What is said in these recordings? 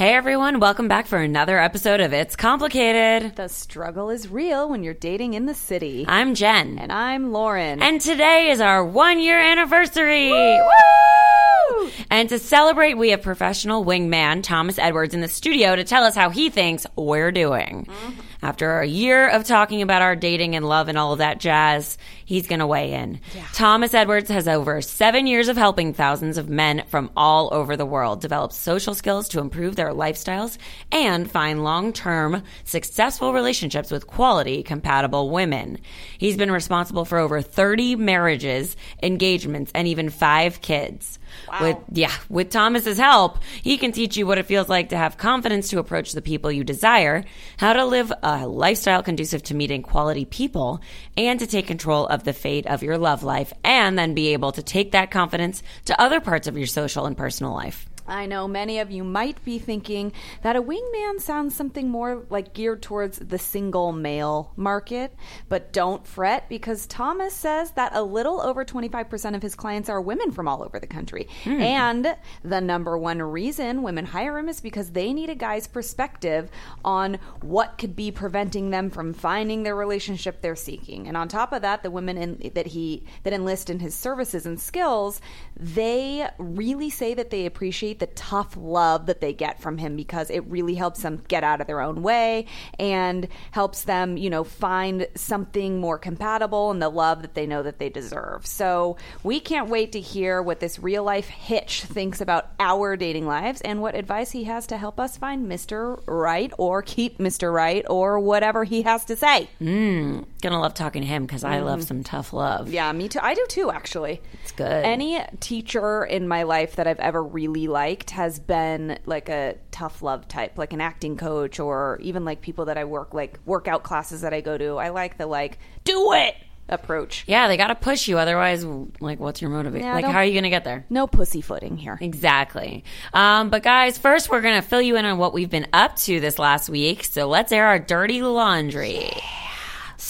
Hey everyone, welcome back for another episode of It's Complicated. The struggle is real when you're dating in the city. I'm Jen. and I'm Lauren. And today is our one year anniversary. Woo! And to celebrate, we have professional wingman Thomas Edwards in the studio to tell us how he thinks we're doing. Mm-hmm. After a year of talking about our dating and love and all of that jazz, he's going to weigh in. Thomas Edwards has over seven years of helping thousands of men from all over the world develop social skills to improve their lifestyles and find long term, successful relationships with quality, compatible women. He's been responsible for over 30 marriages, engagements, and even five kids. With yeah, with Thomas's help, he can teach you what it feels like to have confidence to approach the people you desire, how to live a lifestyle conducive to meeting quality people, and to take control of the fate of your love life, and then be able to take that confidence to other parts of your social and personal life. I know many of you might be thinking that a wingman sounds something more like geared towards the single male market, but don't fret because Thomas says that a little over 25% of his clients are women from all over the country. Hmm. And the number one reason women hire him is because they need a guy's perspective on what could be preventing them from finding their relationship they're seeking. And on top of that, the women in, that he that enlist in his services and skills, they really say that they appreciate the tough love that they get from him because it really helps them get out of their own way and helps them, you know, find something more compatible and the love that they know that they deserve. So we can't wait to hear what this real life hitch thinks about our dating lives and what advice he has to help us find Mr. Right or keep Mr. Right or whatever he has to say. Mm, gonna love talking to him because I love some tough love. Yeah, me too. I do too, actually. It's good. Any teacher in my life that I've ever really liked has been like a tough love type, like an acting coach or even like people that I work like workout classes that I go to. I like the like do it approach. Yeah, they gotta push you, otherwise, like, what's your motivation? Yeah, like, how are you gonna get there? No pussyfooting here. Exactly. Um, but guys, first we're going to fill you in on what we've been up to this last week. So let's air our dirty laundry.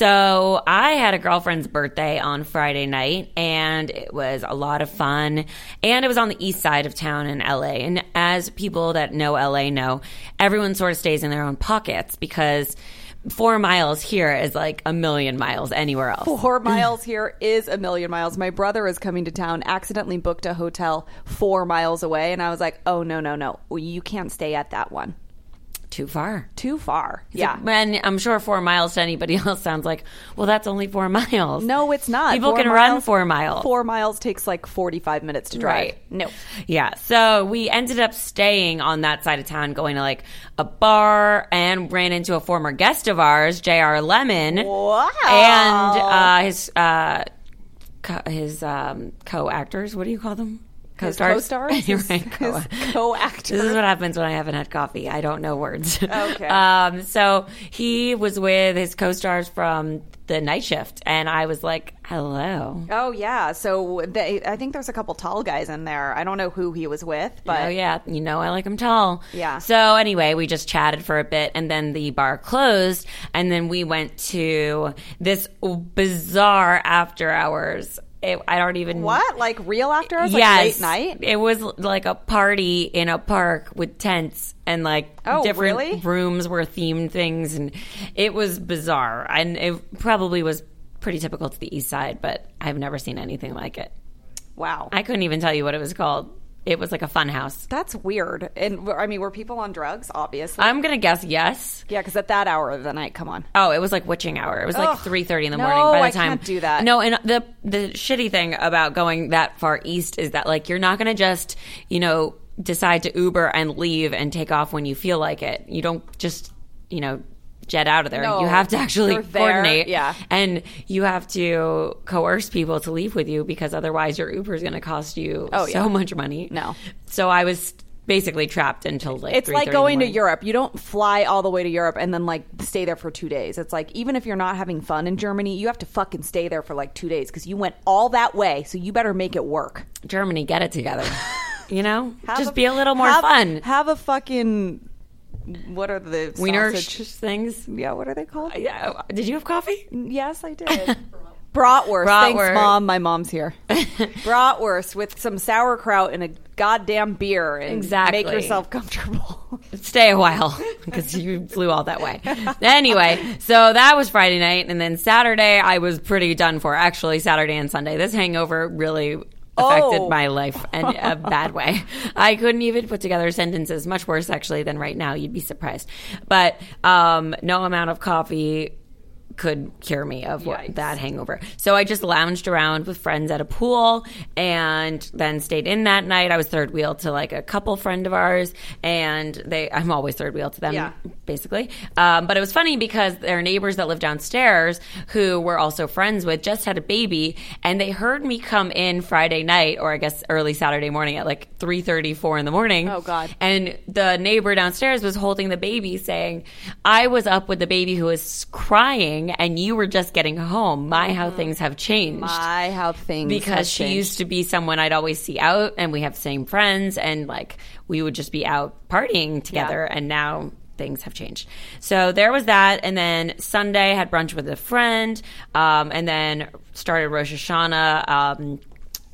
So I had a girlfriend's birthday on Friday night and it was a lot of fun. And it was on the east side of town in LA. And as people that know LA know, everyone sort of stays in their own pockets because four miles here is like a million miles anywhere else. Four miles here is a million miles. My brother is coming to town, accidentally booked a hotel four miles away, and I was like, oh, no, no, no. You can't stay at that one. Too far. Too far. Yeah. And I'm sure four miles to anybody else sounds like, well, that's only four miles. No, it's not. People Four can run four miles. Four miles takes like 45 minutes to drive. Right. No. Yeah. So we ended up staying on that side of town, going to like a bar and ran into a former guest of ours, J.R. Lemon. Wow. And uh, his, uh, co- his um, co actors. What do you call them? Co-stars? co-stars? Right. Co- co-actor. This is what happens when I haven't had coffee. I don't know words. Okay. um, so he was with his co-stars from the night shift, and I was like, "Hello." Oh yeah, so they, I think there's a couple tall guys in there. I don't know who he was with, but oh yeah, you know I like him tall. Yeah. So anyway, we just chatted for a bit, and then the bar closed, and then we went to this bizarre after hours. It, I don't even what? Like real after hours? Like yes, late night? It was like a party in a park with tents and like Oh, different really? rooms were themed things, and it was bizarre. And it probably was pretty typical to the East Side, but I've never seen anything like it. Wow. I couldn't even tell you what it was called. It was like a fun house. That's weird. And I mean, were people on drugs? Obviously. I'm gonna guess yes. yeah, because at that hour of the night, come on. Oh, it was like witching hour. It was like three thirty in the No, morning. By the I time can't do that. No, and the the shitty thing about going that far east is that like you're not going to just you know decide to Uber and leave and take off when you feel like it. You don't just you know jet out of there. No, you have to actually coordinate. yeah. and you have to coerce people to leave with you because otherwise your Uber is going to cost you Oh, so yeah. much money. No. so I was basically trapped until like It's like going to. Europe. You don't fly all the way to Europe and then like stay there for two days. It's like even if you're not having fun in Germany, you have to fucking stay there for like two days because you went all that way. So you better make it work. Germany, get it together. you know, Have just be a little more have- fun. Have a fucking what are the Wiener sausage- things. Yeah, what are they called? Uh, yeah. Uh, did you have coffee? Mm, yes, I did. Bratwurst. Thanks, mom. My mom's here. Bratwurst with some sauerkraut and a goddamn beer. And Exactly. Make yourself comfortable. Stay a while because you flew all that way. Anyway, so that was Friday night, and then Saturday I was pretty done for. Actually, Saturday and Sunday, this hangover really affected Oh. my life in a bad way. I couldn't even put together sentences. Much worse, actually, than right now. You'd be surprised. But um, no amount of coffee could cure me of what, that hangover. So I just lounged around with friends at a pool and then stayed in that night. I was third wheel to like a couple friend of ours and they I'm always third wheel to them Yeah. basically. Um, but it was funny because their neighbors that live downstairs who we're also friends with just had a baby and they heard me come in Friday night or I guess early Saturday morning at like 3:30 4 in the morning. Oh, God. And the neighbor downstairs was holding the baby saying, I was up with the baby who was crying and you were just getting home. My, how things have changed. My how things have because she changed. used to be someone I'd always see out and we have same friends and like we would just be out partying together Yeah. and now things have changed. So there was that and then Sunday had brunch with a friend um, and then started Rosh Hashanah um,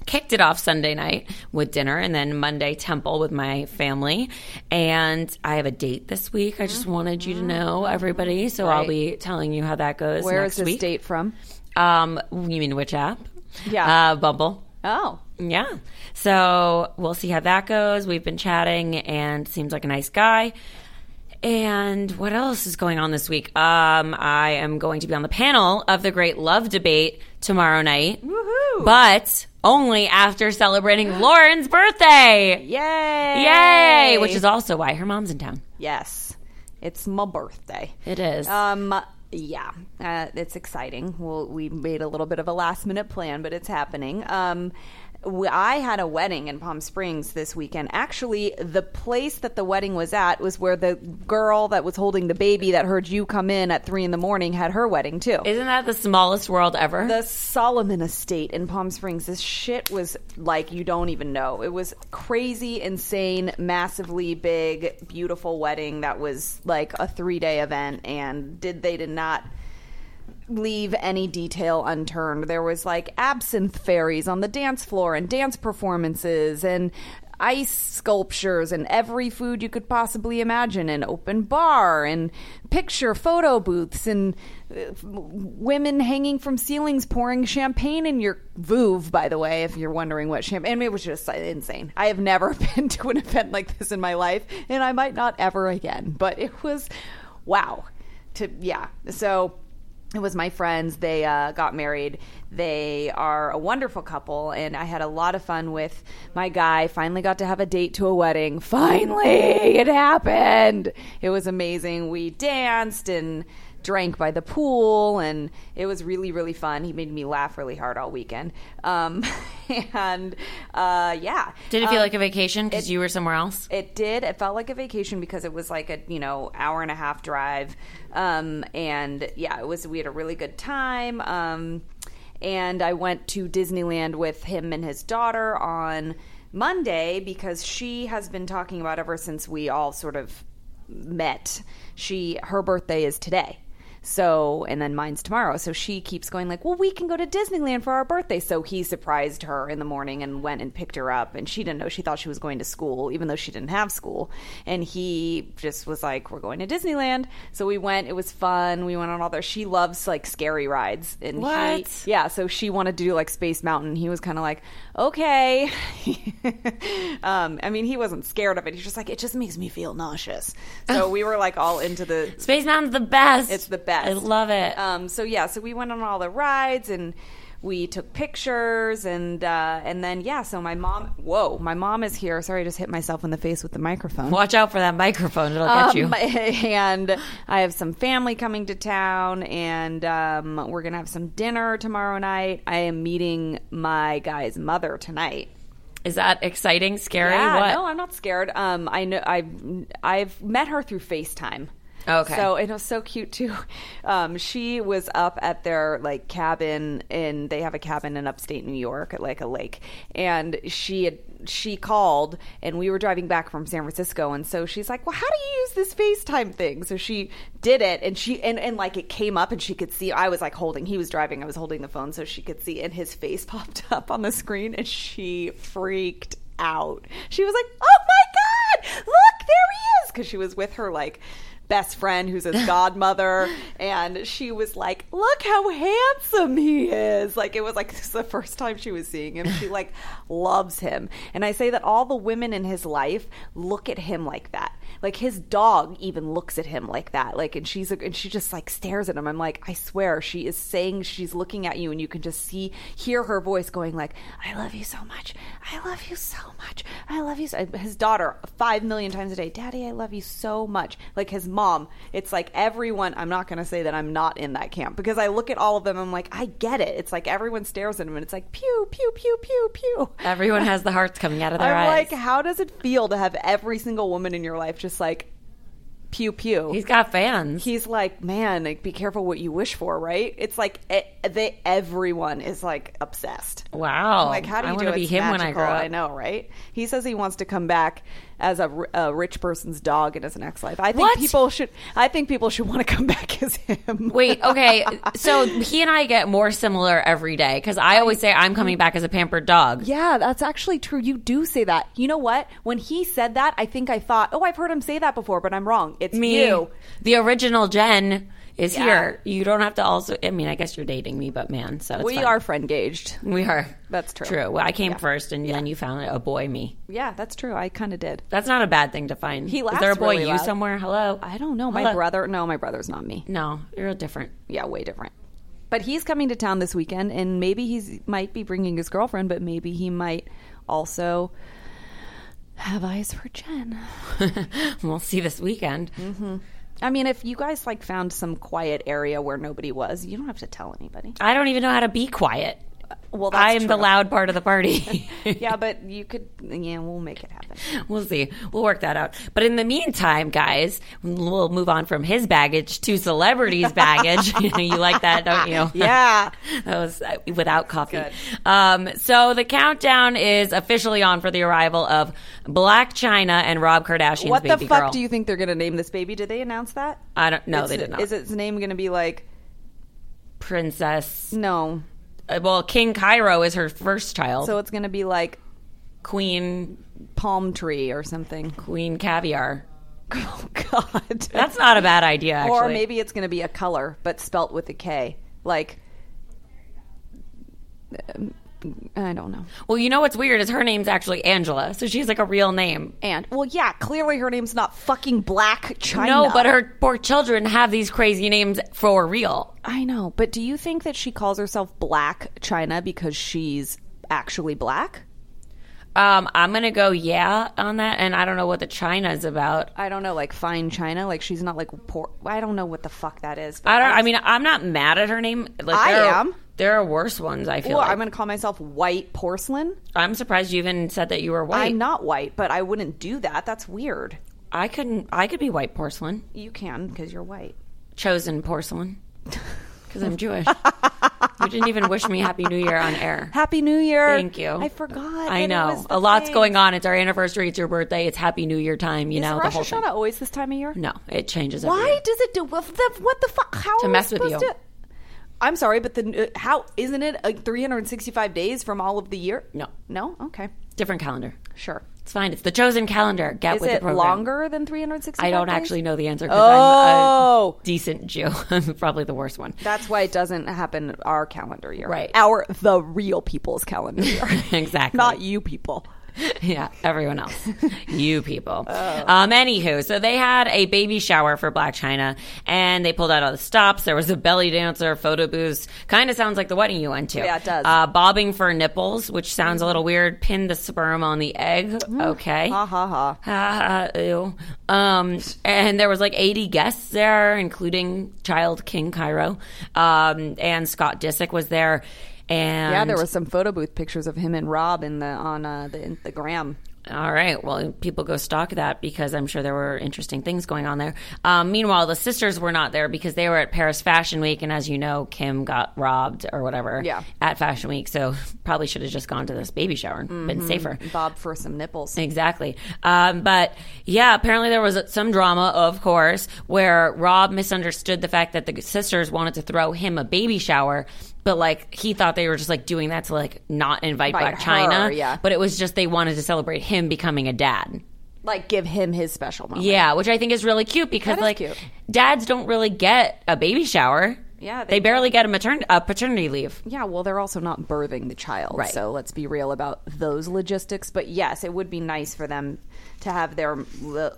kicked it off Sunday night with dinner and then Monday temple with my family. And I have a date this week. I just wanted you to know, everybody. So I'll be telling you how that goes Where next is this week. date from? Um, you mean which app? Yeah. Uh, Bumble. Oh. Yeah. So we'll see how that goes. We've been chatting and seems like a nice guy. And what else is going on this week? Um, I am going to be on the panel of the Great Love Debate tomorrow night. Woohoo. But only after celebrating Lauren's birthday. Yay! Yay! Which is also why her mom's in town. yes, it's my birthday. It is. Um, yeah, uh, it's exciting. Well, we made a little bit of a last minute plan, but it's happening. Um, I had a wedding in Palm Springs this weekend. Actually, the place that the wedding was at was where the girl that was holding the baby that heard you come in at three in the morning had her wedding too. Isn't that the smallest world ever? the Solomon Estate in Palm Springs. This shit was like you don't even know. It was crazy, insane, massively big, beautiful wedding that was like a three day event, and did they did not leave any detail unturned. There was like absinthe fairies on the dance floor and dance performances and ice sculptures and every food you could possibly imagine an open bar and picture photo booths and uh, women hanging from ceilings pouring champagne in your vuv by the way if you're wondering what champagne it was just insane i have never been to an event like this in my life and i might not ever again but it was wow to yeah so it was my friends. They uh, got married. They are a wonderful couple, and I had a lot of fun with my guy. Finally got to have a date to a wedding. Finally, it happened. It was amazing. We danced and drank by the pool, and it was really, really fun. He made me laugh really hard all weekend. Um, and uh, yeah, Did it feel Um, like a vacation because you were somewhere else? it did. It felt like a vacation because it was like a you know hour and a half drive, um, and yeah, it was. We had a really good time. Um, and I went to Disneyland with him and his daughter on Monday because she has been talking about ever since we all sort of met. She her birthday is today. So, and then mine's tomorrow. So she keeps going like, "Well, we can go to Disneyland for our birthday." So he surprised her in the morning and went and picked her up, and she didn't know. She thought she was going to school, even though she didn't have school. And he just was like, "We're going to Disneyland." So we went. It was fun. We went on all their. She loves like scary rides, and he- What? yeah, so she wanted to do like Space Mountain. He was kind of like, okay. um, I mean, he wasn't scared of it. He's just like, it just makes me feel nauseous. So we were like all into the. Space Mountain's the best. It's the best. I love it. Um, so yeah, so we went on all the rides and we took pictures and uh, and then yeah. So my mom, whoa, my mom is here. Sorry, I just hit myself in the face with the microphone. Watch out for that microphone; it'll get you. Um, and I have some family coming to town, and um, we're gonna have some dinner tomorrow night. I am meeting my guy's mother tonight. Is that exciting, scary? Yeah, what? no, I'm not scared. Um, I know I've I've met her through FaceTime. Okay. So it was so cute too. Um, she was up at their like cabin and they have a cabin in upstate New York at like a lake, and she had she called and we were driving back from San Francisco, and so she's like, "Well, how do you use this FaceTime thing?" So she did it, and she and and like it came up, and she could see. I was like holding. He was driving. I was holding the phone, so she could see, and his face popped up on the screen, and she freaked out. She was like, "Oh my god, look, there he is!" Because she was with her like best friend who's his godmother. And she was like look how handsome he is. Like it was like this is the first time she was seeing him. She like loves him. And i say that all the women in his life look at him like that like his dog even looks at him like that. Like and she's and she just like stares at him. I'm like i swear she is saying she's looking at you and you can just see hear her voice going like i love you so much. I love you so much. I love you so his daughter five million times a day daddy i love you so much. Like his mom it's like everyone i'm not going to say that i'm not in that camp because i look at all of them i'm like i get it. It's like everyone stares at him and it's like pew pew pew pew pew. Everyone has the hearts coming out of their i'm eyes. like how does it feel to have every single woman in your life just like pew pew He's got fans. he's like, man, like, be careful what you wish for, right? It's like e they everyone is like obsessed. wow. I'm like, how do you wanna do it? be It's him when I grow up. I know, right? He says he wants to come back as a rich person's dog in his next life. I think What? people should. I think people should want to come back as him. Wait, okay. So he and I get more similar every day because I always say I'm coming back as a pampered dog. Yeah, that's actually true. You do say that. You know what? When he said that, I think I thought, oh, I've heard him say that before, but I'm wrong. It's Me, you. the original Jen, is Yeah. here. You don't have to also. I mean, I guess you're dating me, but man, so We fine. are friend gauged. We are. That's true. True. Well, I came Yeah. first, and then you found a boy me. Yeah, that's true. I kind of did. That's not a bad thing to find. He Is there a boy really you loud. somewhere? Hello. I don't know. My Hello? brother. No, my brother's not me. No, you're a different. yeah, way different. But he's coming to town this weekend, and maybe he's might be bringing his girlfriend, but maybe he might also have eyes for Jen. we'll see this weekend. Mm-hmm. I mean, if you guys like found some quiet area where nobody was, you don't have to tell anybody. I don't even know how to be quiet. Well, that's I am the loud part of the party. yeah, but you could. Yeah, we'll make it happen. We'll see. We'll work that out. But in the meantime, guys, we'll move on from his baggage to celebrities' baggage. you like that, don't you? Yeah. that was uh, without coffee. Um, so the countdown is officially on for the arrival of Blac Chyna and Rob Kardashian's what the fuck girl. do you think they're going to name this baby? Did they announce that? I don't. No, Is they did not. Is its name going to be like? Princess. No. Well, King Cairo is her first child. So it's going to be like Queen palm tree or something. Queen Caviar. Oh God. That's not a bad idea. Actually. Or maybe it's going to be a color, but spelt with a K. Like, um, I don't know. Well, you know what's weird is her name's actually Angela, so she's like a real name. And well, yeah, clearly her name's not fucking Blac Chyna. No, but her poor children have these crazy names for real. I know, but do you think that she calls herself Blac Chyna because she's actually black? Um, I'm gonna go yeah on that, and I don't know what the China is about. I don't know, like fine China. Like she's not like poor. I don't know what the fuck that is. I don't. I mean, I'm not mad at her name. Like, I am. There are worse ones. I feel. Well, like. I'm going to call myself white porcelain. I'm surprised you even said that you were white. I'm not white, but I wouldn't do that. That's weird. I couldn't. I could be white porcelain, You can because you're white. chosen porcelain, because I'm Jewish. you didn't even wish me Happy New Year on air. Happy New Year. Thank you. I forgot. I know was the a lot's thing. going on. It's our anniversary. It's your birthday. It's Happy New Year time. You Is know the Rosh whole thing. Hashanah always this time of year? No, it changes. every Why does it do what the, what the fuck? How To mess with you. To, I'm sorry, but the uh, how isn't it uh, 365 days from all of the year? No. no. Okay, Different calendar. sure. It's fine. It's the chosen calendar. Get Is with the it program. longer than 365? I don't days? actually know the answer because Oh. I'm a decent Jew. I'm probably the worst one. That's why it doesn't happen our calendar year. Right. Our the real people's calendar year. exactly. Not you people. yeah, everyone else. you people. Oh. Um, anywho, so they had a baby shower for Blac Chyna and they pulled out all the stops. There was a belly dancer, photo booths. Kind of sounds like the wedding you went to. Yeah, it does. Uh, bobbing for nipples, which sounds a little weird. Pin the sperm on the egg. Okay. Ha ha ha. Ha, ha, ew. Um, and there was like 80 guests there, including child King Cairo. Um, and Scott Disick was there. And Yeah, there was some photo booth pictures of him and Rob in the on uh, the in the gram. All right. Well, people go stalk that because I'm sure there were interesting things going on there. Um, meanwhile, the sisters were not there because they were at Paris Fashion Week, and as you know, Kim got robbed or whatever Yeah. at Fashion Week. So probably should have just gone to this baby shower and Mm-hmm. been safer. Bob for some nipples. Exactly. Um, but yeah, apparently there was some drama, of course, where Rob misunderstood the fact that the sisters wanted to throw him a baby shower. But like he thought they were just like doing that to like not invite Invite Black her, China. yeah. But it was just they wanted to celebrate him becoming a dad. Like give him his special moment. Yeah, which I think is really cute because like cute. dads don't really get a baby shower. Yeah, they, they barely get a matern- a paternity leave. Yeah, well, they're also not birthing the child, Right. so let's be real about those logistics. But yes, it would be nice for them to have their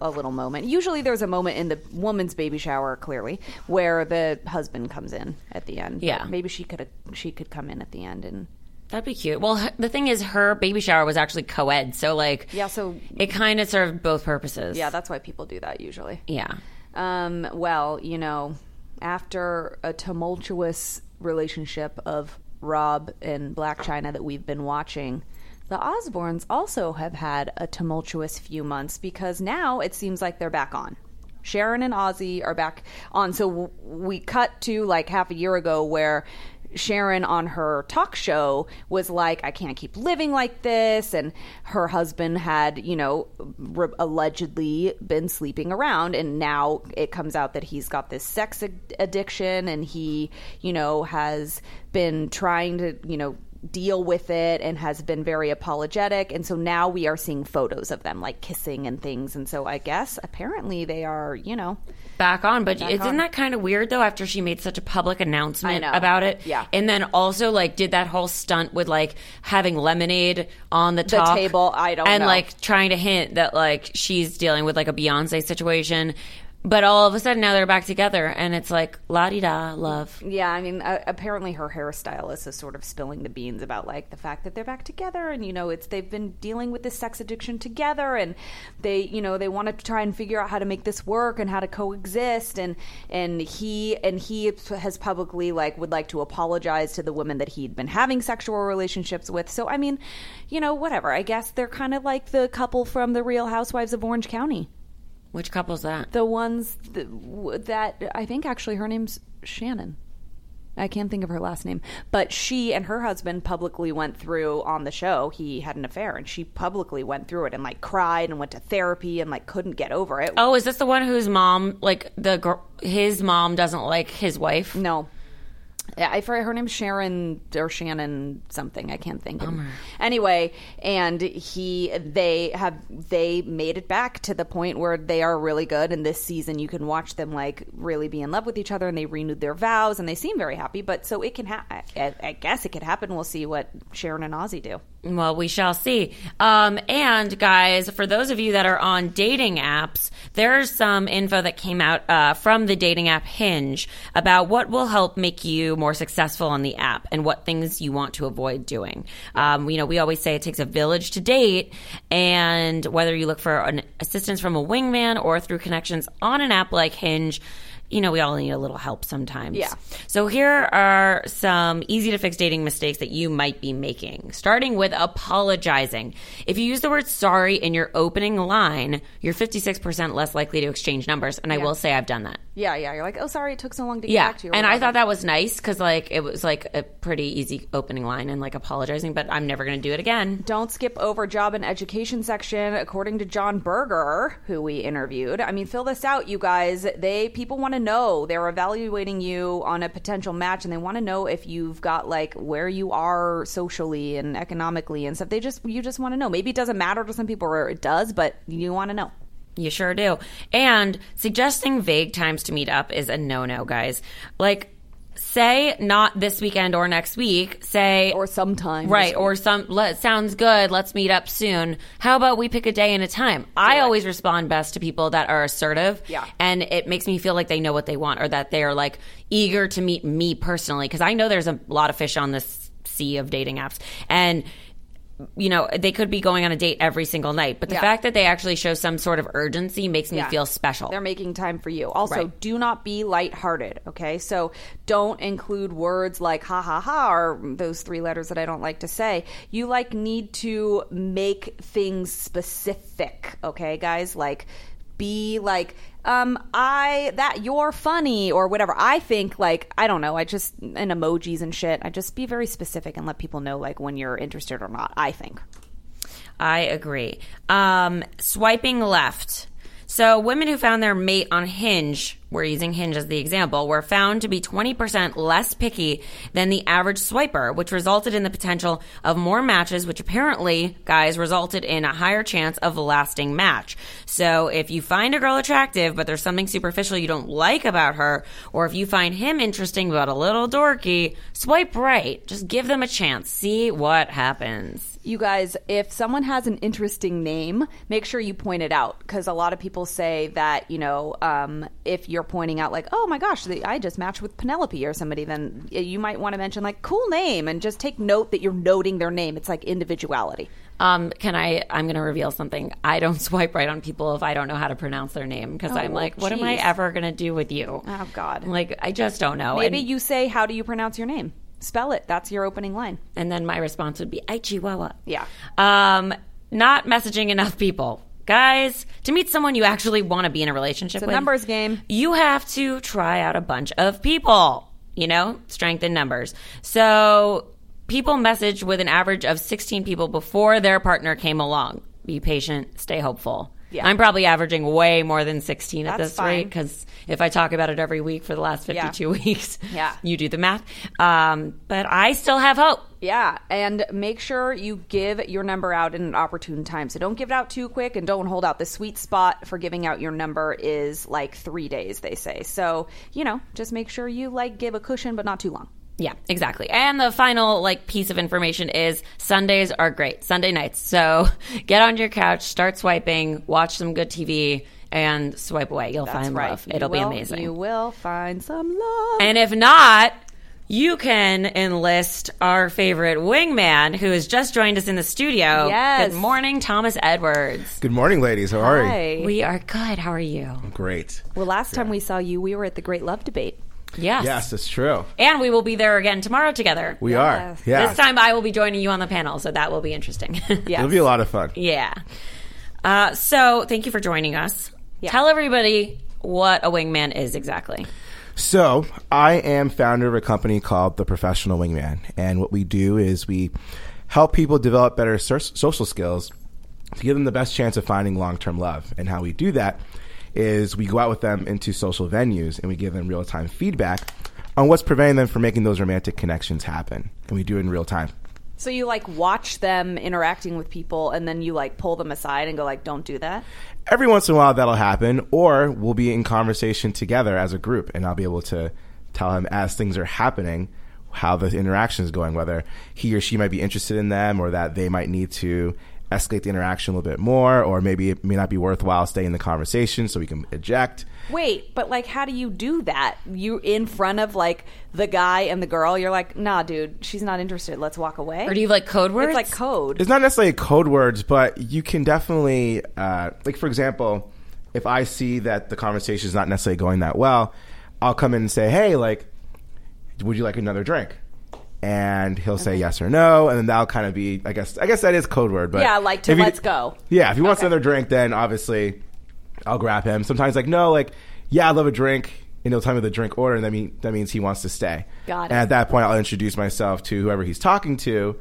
a little moment. Usually, there's a moment in the woman's baby shower, clearly, where the husband comes in at the end. But Yeah. maybe she could she could come in at the end and That'd be cute. Well, the thing is, her baby shower was actually co-ed, so like, Yeah, so- it kind of served both purposes. yeah, that's why people do that usually. yeah. Um, well, you know, after a tumultuous relationship of Rob and Blac Chyna that we've been watching, the Osbournes also have had a tumultuous few months because now it seems like they're back on. Sharon and Ozzy are back on. So we cut to like half a year ago where Sharon on her talk show was like, I can't keep living like this. And her husband had, you know, re- allegedly been sleeping around. And now it comes out that he's got this sex ad- addiction and he, you know, has been trying to, you know, deal with it and has been very apologetic and so now we are seeing photos of them like kissing and things and so i guess apparently they are you know Back on, but isn't on. that kind of weird though? After she made such a public announcement about it, Yeah. and then also like did that whole stunt with like having lemonade on the, The table, I don't and know. like trying to hint that like she's dealing with like a Beyonce situation, but all of a sudden now they're back together, and it's like la di da love. Yeah, I mean, uh, apparently her hairstylist is sort of spilling the beans about like the fact that they're back together, and you know, it's they've been dealing with this sex addiction together, and they, you know, they want to try and figure out how to make this work and how to coexist, and and he and he has publicly like would like to apologize to the women that he'd been having sexual relationships with. So I mean, you know, whatever. I guess they're kind of like the couple from the Real Housewives of Orange County, Which couple's that? the ones that, that I think actually her name's Shannon. I can't think of her last name, but she and her husband publicly went through on the show. He had an affair, and she publicly went through it and like cried and went to therapy and like couldn't get over it. Oh, is this the one whose mom like the gr- his mom doesn't like his wife? No. Yeah, I forget her name's Sharon or Shannon something. I can't think. of Anyway, and he they have they made it back to the point where they are really good. And this season, you can watch them like really be in love with each other, and they renewed their vows, and they seem very happy. But so it can happen. I, I guess it could happen. We'll see what Sharon and Ozzy do. Well, we shall see. Um, and guys, for those of you that are on dating apps, there's some info that came out uh, from the dating app Hinge about what will help make you more successful on the app and what things you want to avoid doing. Um, you know, we always say it takes a village to date, and whether you look for an assistance from a wingman or through connections on an app like Hinge. You know, we all need a little help sometimes. Yeah. So here are some easy to fix dating mistakes that you might be making. Starting with apologizing. If you use the word sorry in your opening line, you're 56% less likely to exchange numbers. And I will say I've done that. Yeah, yeah. You're like, oh, sorry, it took so long to get Yeah. back to you. And I thought that was nice because like it was like a pretty easy opening line and like apologizing, but I'm never going to do it again. Don't skip over job and education section. According to John Berger, who we interviewed, I mean, fill this out, you guys. They people want to know. They're evaluating you on a potential match, and they want to know if you've got like where you are socially and economically and stuff. They just you just want to know. Maybe it doesn't matter to some people, or it does, but you want to know. You sure do. And suggesting vague times to meet up is a no no, guys. Like, say not this weekend or next week. Say Or sometime, right? Or some. Let sounds good. Let's meet up soon. How about we pick a day and a time? I always respond best to people that are assertive. Yeah. and it makes me feel like they know what they want or that they are like eager to meet me personally because I know there's a lot of fish on this sea of dating apps and you know, they could be going on a date every single night. But the Yeah. fact that they actually show some sort of urgency makes me Yeah. feel special. They're making time for you. Also, Right. do not be lighthearted, okay? So don't include words like ha ha ha or those three letters that I don't like to say. You like need to make things specific, okay, guys? Like be like um I that you're funny or whatever. I think like I don't know, I just and emojis and shit. I just be very specific and let people know like when you're interested or not, I think. I agree. Um, swiping left. So, women who found their mate on Hinge, we're using Hinge as the example, were found to be 20% less picky than the average swiper, which resulted in the potential of more matches, which apparently, guys, resulted in a higher chance of a lasting match. So, if you find a girl attractive, but there's something superficial you don't like about her, or if you find him interesting but a little dorky, swipe right. Just give them a chance. See what happens. You guys, if someone has an interesting name, make sure you point it out because a lot of people say that, you know, um, if you're pointing out, like, oh my gosh, the, I just matched with Penelope or somebody, then you might want to mention, like, cool name and just take note that you're noting their name. It's like individuality. Um, can I? I'm going to reveal something. I don't swipe right on people if I don't know how to pronounce their name because I'm like, what am I ever going to do with you? Oh, God. Like, I just don't know. Maybe and, you say, how do you pronounce your name? Spell it. That's your opening line. and then my response would be, "I Chihuahua." Yeah. Um, not messaging enough people. Guys, to meet someone you actually want to be in a relationship It's a with, numbers game. you have to try out a bunch of people, you know, strength in numbers. So people message with an average of 16 people before their partner came along. Be patient, stay hopeful. Yeah. I'm probably averaging way more than 16 at That's this rate because if I talk about it every week for the last 52 weeks, Yeah. you do the math. Um, but I still have hope. Yeah, and make sure you give your number out in an opportune time. So don't give it out too quick and don't hold out. The sweet spot for giving out your number is like three days, they say. So, you know, just make sure you like give a cushion, but not too long. Yeah, exactly. And the final like piece of information is Sundays are great. Sunday nights. So get on your couch, start swiping, watch some good TV, and swipe away. You'll That's find right. love. You It'll be amazing. You will find some love. And if not, you can enlist our favorite wingman who has just joined us in the studio. Yes. Good morning, Thomas Edwards. Good morning, ladies. How are you? Hi. We are good. How are you? Great. well, last time we saw you, we were at the Great Love Debate. Yes. Yes, it's true. And we will be there again tomorrow together. We Yes. are. Yeah. This time I will be joining you on the panel, so that will be interesting. Yes. It'll be a lot of fun. Yeah. Uh, so thank you for joining us. Yeah. Tell everybody what a wingman is exactly. So, I am founder of a company called The Professional Wingman. And what we do is we help people develop better so- social skills to give them the best chance of finding long term love. And how we do that is we go out with them into social venues and we give them real time feedback on what's preventing them from making those romantic connections happen. And we do it in real time. So you like watch them interacting with people and then you like pull them aside and go like, don't do that? every once in a while that'll happen or we'll be in conversation together as a group and i'll be able to tell him as things are happening how the interaction is going whether he or she might be interested in them or that they might need to escalate the interaction a little bit more or maybe it may not be worthwhile staying in the conversation so we can eject Wait, but like, how do you do that? You in front of like the guy and the girl, you're like, nah, dude, she's not interested. Let's walk away. Or do you like code words? It's like code. it's not necessarily code words but you can definitely uh, like for example if i see that the conversation is not necessarily going that well i'll come in and say hey like would you like another drink and he'll say yes or no and then that'll kind of be i guess i guess that is code word but Yeah, like to let's go. yeah if he wants Okay. another drink then obviously i'll grab him sometimes like no like yeah i love a drink and he'll tell me the drink order and that, mean, that means he wants to stay Got it. and at that point i'll introduce myself to whoever he's talking to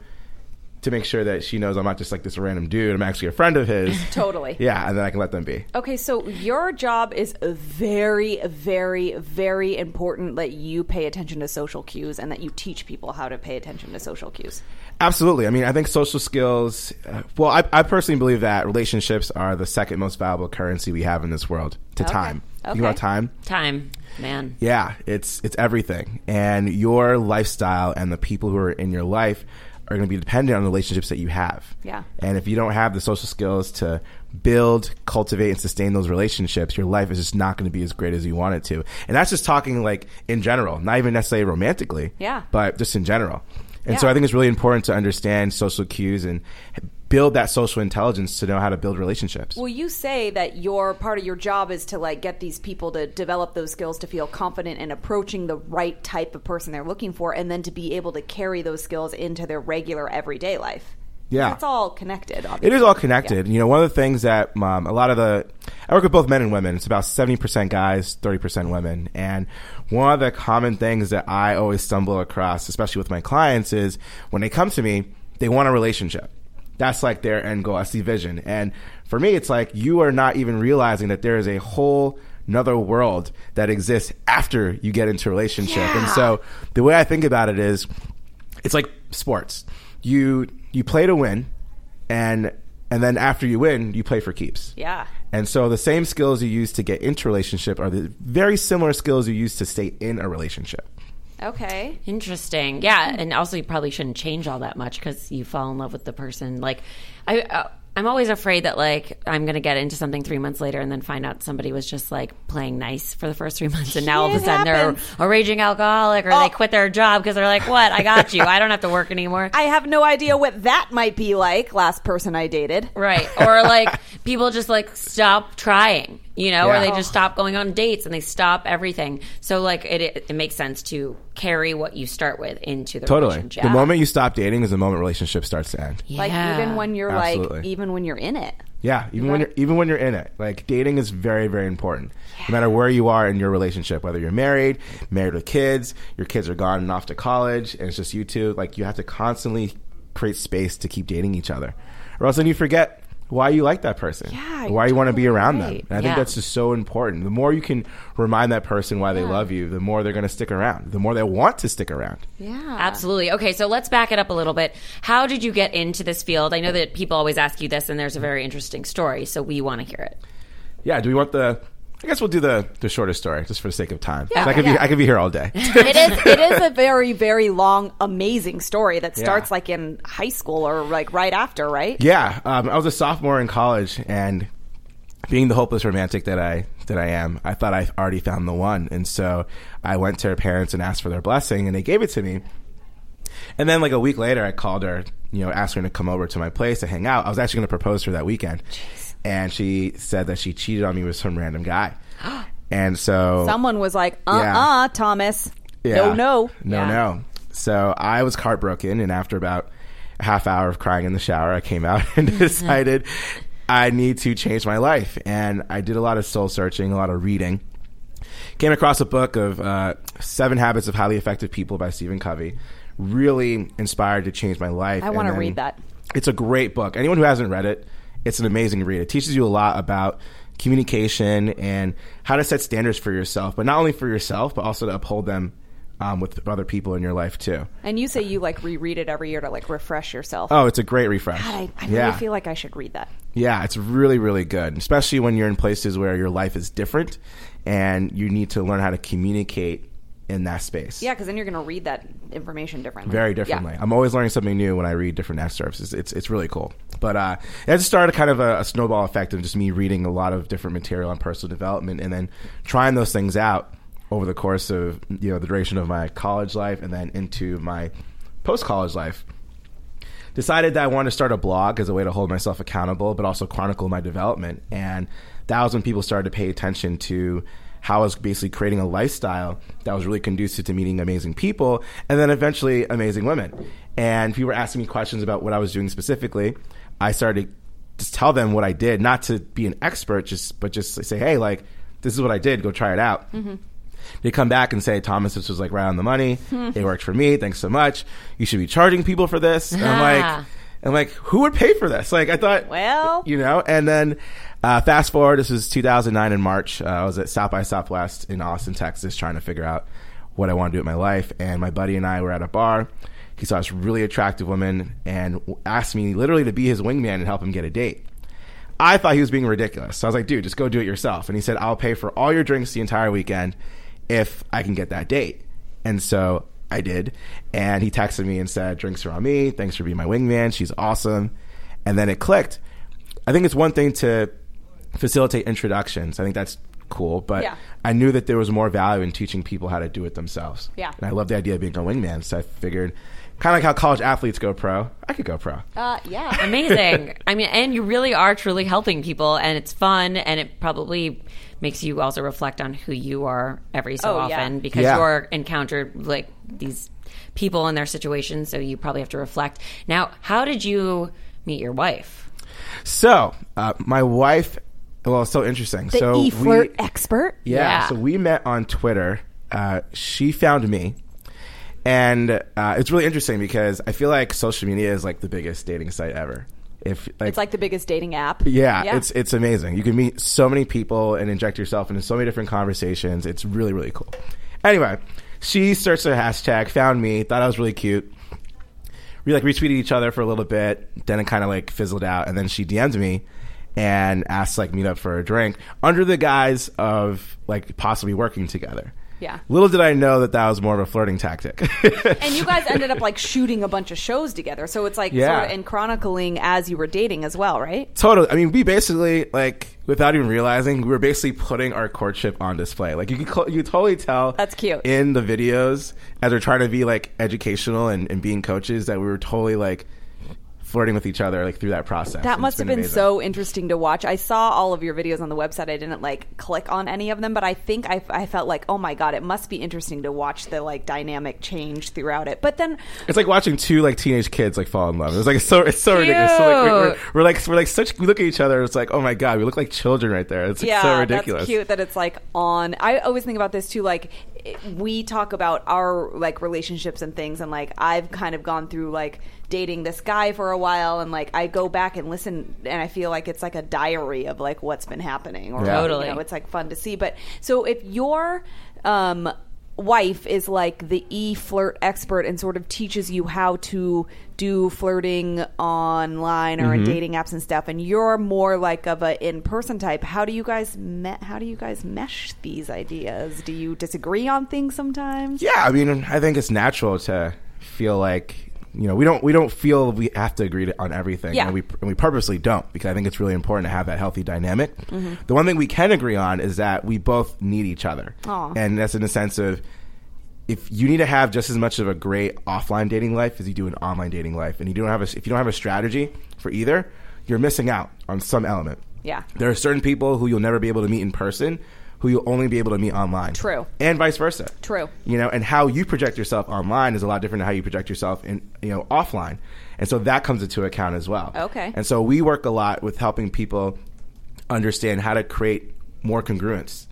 to make sure that she knows I'm not just like this random dude. I'm actually a friend of his. Totally. Yeah, and then I can let them be. Okay, so your job is very, very, very important that you pay attention to social cues and that you teach people how to pay attention to social cues. Absolutely. I mean, I think social skills. Uh, well, I, I personally believe that relationships are the second most valuable currency we have in this world to Okay. time. Think Okay. about time. time, man. Yeah, it's it's everything, and your lifestyle and the people who are in your life are going to be dependent on the relationships that you have. Yeah. And if you don't have the social skills to build, cultivate, and sustain those relationships, your life is just not going to be as great as you want it to. And that's just talking like in general, not even necessarily romantically. Yeah. But just in general. And so I think it's really important to understand social cues and build that social intelligence to know how to build relationships. Well, you say that your part of your job is to like get these people to develop those skills to feel confident in approaching the right type of person they're looking for, and then to be able to carry those skills into their regular everyday life. Yeah. It's all connected. It Obviously. is all connected. You know, one of the things that um, a lot of the I work with both men and women. It's about seventy percent guys, thirty percent women. And one of the common things that I always stumble across, especially with my clients, is when they come to me, they want a relationship. That's like their end goal. That's the vision. And for me, it's like you are not even realizing that there is a whole another world that exists after you get into a relationship. And so the way I think about it is it's like sports. You you play to win, and and then after you win, you play for keeps. Yeah. And so the same skills you use to get into a relationship are the very similar skills you use to stay in a relationship. Okay. Interesting. Yeah, and also you probably shouldn't change all that much because you fall in love with the person. Like, I. Uh, I'm always afraid that like I'm gonna get into something three months later and then find out somebody was just like playing nice for the first three months and now all of a sudden happens. they're a raging alcoholic or Oh. they quit their job because they're like, "What? I got you. I don't have to work anymore." I have no idea what that might be like. Last person I dated. Right. Or like people just like stop trying, you know, or they just stop going on dates and they stop everything. So like it, it, it makes sense to carry what you start with into the Totally. relationship. The moment you stop dating is the moment relationship starts to end. Yeah. Like even when you're like, even when you're in it. Yeah, even when you're even when you're in it, like dating is very very important. No matter where you are in your relationship, whether you're married, married with kids, your kids are gone and off to college, and it's just you two. Like you have to constantly create space to keep dating each other, or else then you forget why you like that person, Yeah, why you want to be around right. them. And I think Yeah. that's just so important. The more you can remind that person why they love you, the more they're going to stick around. The more they want to stick around. Yeah. Absolutely. Okay, so let's back it up a little bit. How did you get into this field? I know that people always ask you this, and there's a very interesting story, so we want to hear it. Yeah. Do we want the? I guess we'll do the the shortest story just for the sake of time. Yeah, I could be. I could be here all day. it is it is a very very long amazing story that starts Yeah. like in high school or like right after right Yeah, um, I was a sophomore in college, and being the hopeless romantic that I that I am, I thought I already found the one, and so I went to her parents and asked for their blessing, and they gave it to me. And then, like a week later, I called her, you know, asked her to come over to my place to hang out. I was actually going to propose to her that weekend, and she said that she cheated on me with some random guy, and so someone was like uh-uh Yeah. thomas yeah. no no No, Yeah. no. So I was heartbroken, and after about a half hour of crying in the shower, I came out and decided I need to change my life. And I did a lot of soul searching, a lot of reading. Came across a book of uh, Seven Habits of Highly Effective People by Stephen Covey. Really inspired to change my life. I wanna read that. It's a great book. Anyone who hasn't read it, it's an amazing read. It teaches you a lot about communication and how to set standards for yourself, but not only for yourself, but also to uphold them um, with other people in your life too. and you say you like reread it every year to like refresh yourself Oh, it's a great refresh. God, I, I yeah. really feel like i should read that Yeah, it's really, really good, especially when you're in places where your life is different and you need to learn how to communicate in that space. yeah because then you're gonna read that information differently Very Yeah. differently. I'm always learning something new when I read different excerpts. It's it's, it's really cool. But uh, it just started kind of a, a snowball effect of just me reading a lot of different material on personal development and then trying those things out over the course of you know the duration of my college life and then into my post college life. Decided that I wanted to start a blog as a way to hold myself accountable, but also chronicle my development. And that was when people started to pay attention to how I was basically creating a lifestyle that was really conducive to meeting amazing people and then eventually amazing women. And people were asking me questions about what I was doing specifically. I started to just tell them what I did, not to be an expert, just but just say, hey, like this is what I did. Go try it out. Mm-hmm. They come back and say, Thomas, this was like right on the money. it worked for me. Thanks so much. You should be charging people for this. And I'm like. I'm like, who would pay for this? Like, I thought, Well. you know. And then uh, fast forward, this was 2009 in March. Uh, I was at South by Southwest in Austin, Texas, trying to figure out what I want to do with my life. And my buddy and I were at a bar. He saw this really attractive woman and asked me literally to be his wingman and help him get a date. I thought he was being ridiculous. So I was like, dude, just go do it yourself. And he said, I'll pay for all your drinks the entire weekend if I can get that date. And so I did. And he texted me and said, drinks are on me. Thanks for being my wingman. She's awesome. And then it clicked. I think it's one thing to facilitate introductions. I think that's cool. But Yeah. I knew that there was more value in teaching people how to do it themselves. Yeah. And I love the idea of being a wingman. So I figured Kind of like how college athletes go pro. I could go pro. Uh, yeah. Amazing. I mean, and you really are truly helping people, and it's fun, and it probably makes you also reflect on who you are every so Oh, yeah. often because Yeah. you're encountered like these people in their situations, so you probably have to reflect. Now, how did you meet your wife? So, uh, my wife, well, it's so interesting. The so e flirt we, expert. yeah, Yeah. So we met on Twitter. Uh, she found me, and uh, it's really interesting because I feel like social media is like the biggest dating site ever. If like, It's like the biggest dating app. yeah, it's it's amazing. You can meet so many people and inject yourself into so many different conversations. It's really really cool. Anyway, she searched the hashtag, found me, thought I was really cute. We like retweeted each other for a little bit, then it kind of like fizzled out, and then she DM'd me and asked to, like meet up for a drink under the guise of like possibly working together. Yeah. Little did I know that that was more of a flirting tactic. And you guys ended up like shooting a bunch of shows together. So it's like Yeah. sort of in chronicling as you were dating as well, right? Totally. I mean, we basically like without even realizing, we were basically putting our courtship on display. Like you could you could totally tell That's cute. in the videos as we're trying to be like educational and, and being coaches that we were totally like flirting with each other like through that process. That must have been amazing. so interesting to watch. I saw all of your videos on the website. I didn't like click on any of them, but I think I, I felt like, oh my god, it must be interesting to watch the like dynamic change throughout it. But then, It's like watching two like teenage kids like fall in love. It's like it's so it's so ridiculous. So, like, we're, we're, we're like we're like such. We look at each other. It's like oh my god, we look like children right there. It's like, yeah, so ridiculous. that's cute that it's like on. I always think about this too. Like we talk about our like relationships and things, and like I've kind of gone through like dating this guy for a while, and like I go back and listen, and I feel like it's like a diary of like what's been happening, or Yeah. Totally. you know, it's like fun to see. But so if your um, wife is like the e flirt expert and sort of teaches you how to do flirting online or in mm-hmm. dating apps and stuff, and you're more like of a in person type, how do you guys me- how do you guys mesh these ideas? Do you disagree on things sometimes? Yeah, I mean, I think it's natural to feel like you know we don't we don't feel we have to agree to, on everything. Yeah. and we and we purposely don't because I think it's really important to have that healthy dynamic. Mm-hmm. The one thing we can agree on is that we both need each other, Aw. and that's in the sense of if you need to have just as much of a great offline dating life as you do an online dating life, and you don't have a, if you don't have a strategy for either, you're missing out on some element. Yeah. There are certain people who you'll never be able to meet in person, who you'll only be able to meet online. True. And vice versa. True. You know, and how you project yourself online is a lot different than how you project yourself in, you know, offline. And so that comes into account as well. Okay. And so we work a lot with helping people understand how to create more congruence,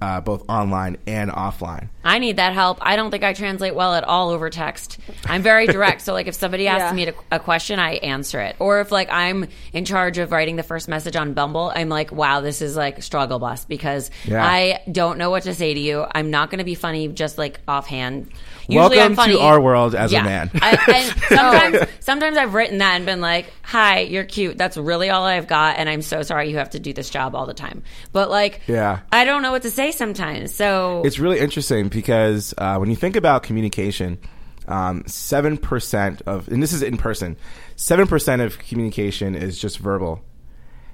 uh, both online and offline. I need that help. I don't think I translate well at all over text. I'm very direct. so, like, if somebody asks Yeah. me a, a question, I answer it. Or if, like, I'm in charge of writing the first message on Bumble, I'm like, wow, this is like struggle bus because Yeah. I don't know what to say to you. I'm not going to be funny just like offhand. Usually Welcome I'm funny. to our world as Yeah. a man. I, and sometimes, sometimes I've written that and been like, "Hi, you're cute. That's really all I've got, and I'm so sorry you have to do this job all the time." But like, Yeah. I don't know what to say sometimes. So It's really interesting because uh, when you think about communication, um, seven percent of, and this is in person, seven percent of communication is just verbal.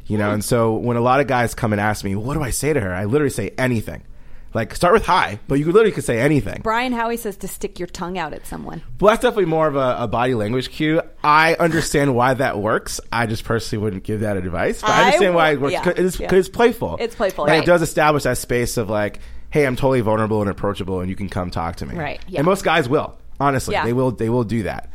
You know, and so when a lot of guys come and ask me, "What do I say to her?" I literally say anything. Like start with hi, but you literally could say anything. Brian Howie says to stick your tongue out at someone. Well, that's definitely more of a, a body language cue. I understand why that works. I just personally wouldn't give that advice, but I, I understand why it would- works. yeah, it's, yeah. it's playful. It's playful, and right. it does establish that space of like, hey, I'm totally vulnerable and approachable, and you can come talk to me. Right, yeah. And most guys will. Honestly, they will. They will do that.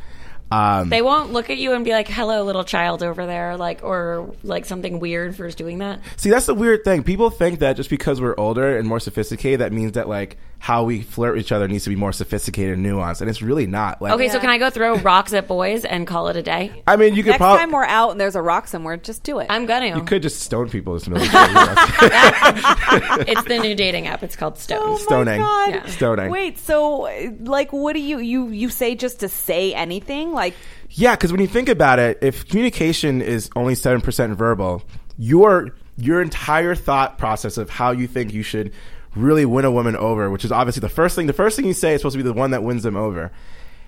Um, They won't look at you and be like, "Hello, little child over there," like or like something weird for doing that. see, that's the weird thing. People think that just because we're older and more sophisticated, that means that like how we flirt with each other needs to be more sophisticated and nuanced, and it's really not. Like, Okay, so can I go throw rocks at boys and call it a day? I mean, you could Next probably. time we're out and there's a rock somewhere, just do it. I'm gonna. you could just stone people as military. it's the new dating app. It's called Stone. Oh my Stoning. God. Yeah. Stoning. Wait, so like, what do you you you say just to say anything? Like, Yeah, because when you think about it, if communication is only seven percent verbal, your your entire thought process of how you think you should really win a woman over, which is obviously the first thing. The first thing you say is supposed to be the one that wins them over.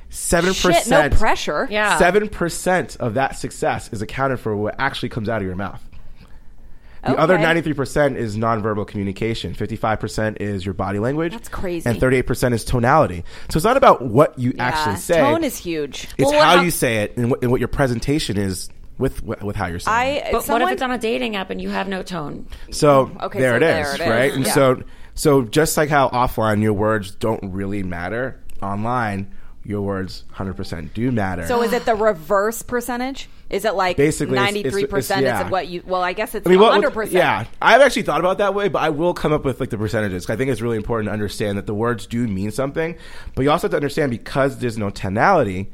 Seven shit, no percent pressure. Yeah. Seven percent of that success is accounted for what actually comes out of your mouth. The other 93% is nonverbal communication. 55% is your body language. That's crazy. And 38% is tonality. So it's not about what you actually say. Tone is huge. It's Well, how how- you say it and what, and what your presentation is with with how you're saying it. I But someone, what if it's on a dating app and you have no tone? So Okay, there, so it there is, it is. right? And Yeah. so so just like how offline your words don't really matter, online your words 100% do matter. So is it the reverse percentage? Is it like Basically, it's- ninety it's- three it's- percent yeah. what you? Well, I guess it's I mean, what- hundred what- percent. Yeah, I've actually thought about that way, but I will come up with like the percentages. I think it's really important to understand that the words do mean something, but you also have to understand because there's no tonality,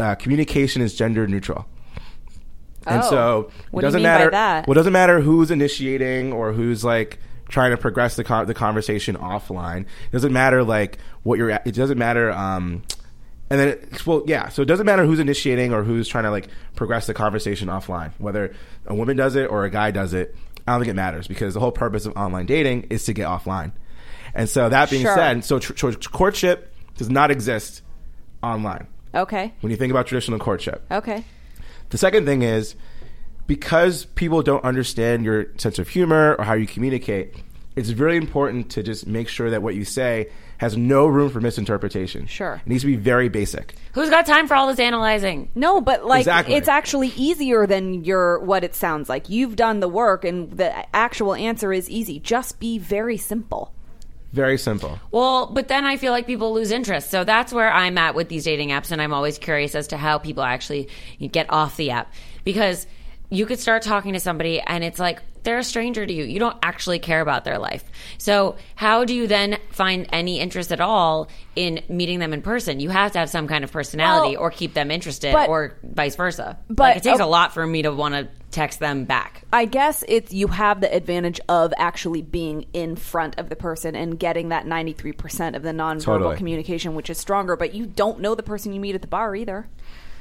uh, communication is gender neutral. And Oh. so What it do doesn't by matter. Well, it doesn't matter who's initiating or who's like trying to progress the con- the conversation offline. It doesn't matter like what you're. At. It doesn't matter. Um, and then, it, well, yeah. So it doesn't matter who's initiating or who's trying to like progress the conversation offline. Whether a woman does it or a guy does it, I don't think it matters because the whole purpose of online dating is to get offline. And so that being Sure. said, so tr- tr- courtship does not exist online. Okay. When you think about traditional courtship, Okay. the second thing is because people don't understand your sense of humor or how you communicate, it's really important to just make sure that what you say has no room for misinterpretation. Sure. It needs to be very basic. Who's got time for all this analyzing? No, but like Exactly. it's actually easier than your what it sounds like. You've done the work, and the actual answer is easy. Just be very simple. Very simple. Well, but then I feel like people lose interest. So that's where I'm at with these dating apps, and I'm always curious as to how people actually get off the app because you could start talking to somebody and it's like they're a stranger to you. You don't actually care about their life. So how do you then find any interest at all in meeting them in person? You have to have some kind of personality Well, or keep them interested but- or vice versa. but- like it takes oh. a lot for me to want to text them back. I guess it's you have the advantage of actually being in front of the person and getting that ninety three percent of the nonverbal Totally. communication, which is stronger. But you don't know the person you meet at the bar either.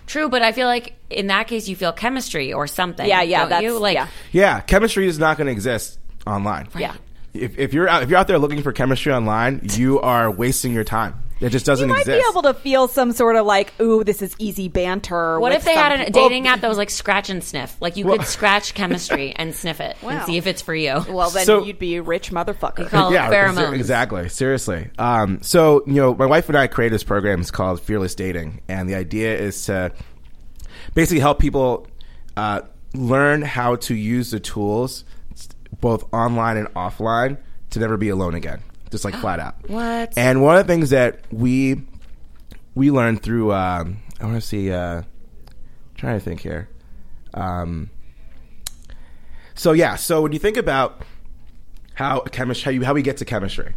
True, but I feel like in that case you feel chemistry or something. Yeah, yeah, don't that's you? Like yeah. Yeah, chemistry is not going to exist online. Yeah. If, if you're out, if you're out there looking for chemistry online, you are wasting your time. It just doesn't exist. You might exist. be able to feel some sort of like, ooh, this is easy banter. What if they had a people. dating app that was like scratch and sniff? Like you could scratch chemistry and sniff it and see if it's for you. Well, then So- you'd be a rich motherfucker. call yeah, pheromones. exactly. Seriously. Um, so you know, my wife and I created this program. It's called Fearless Dating, and the idea is to basically help people uh, learn how to use the tools, both online and offline, to never be alone again. Just like flat out. What? And one of the things that we we learned through um, I want to see. Uh, trying to think here. Um, so yeah, so when you think about how chemistry, how, you, how we get to chemistry,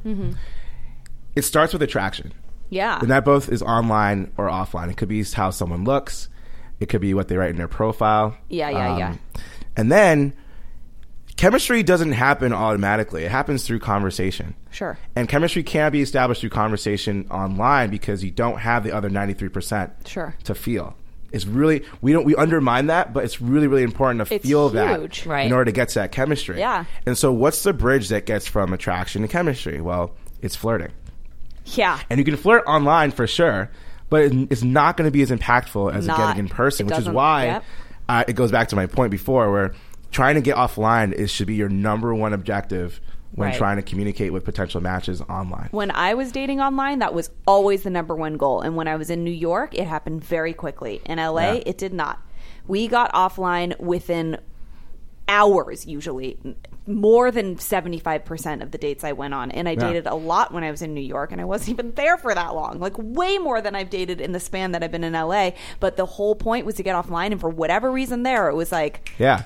it starts with attraction, Yeah. and that both is online or offline. It could be how someone looks, it could be what they write in their profile. Um, Yeah, yeah, yeah. And then chemistry doesn't happen automatically; it happens through conversation. Sure. And chemistry can't be established through conversation online because you don't have the other ninety three percent Sure. to feel. It's really we don't we undermine that, but it's really really important to It's feel huge. that Right. in order to get to that chemistry. Yeah. And so, what's the bridge that gets from attraction to chemistry? Well, it's flirting, Yeah. and you can flirt online for sure, but it- it's not going to be as impactful as Not- getting in person, which is why yep. uh, it goes back to my point before, where trying to get offline is should be your number one objective when Right. trying to communicate with potential matches online. When I was dating online, that was always the number one goal. And when I was in New York, it happened very quickly. In LA, Yeah. it did not. We got offline within hours, usually. More than 75% of the dates I went on. And I Yeah. dated a lot when I was in New York, and I wasn't even there for that long. Like, way more than I've dated in the span that I've been in LA. But the whole point was to get offline. And for whatever reason, there, it was like, Yeah,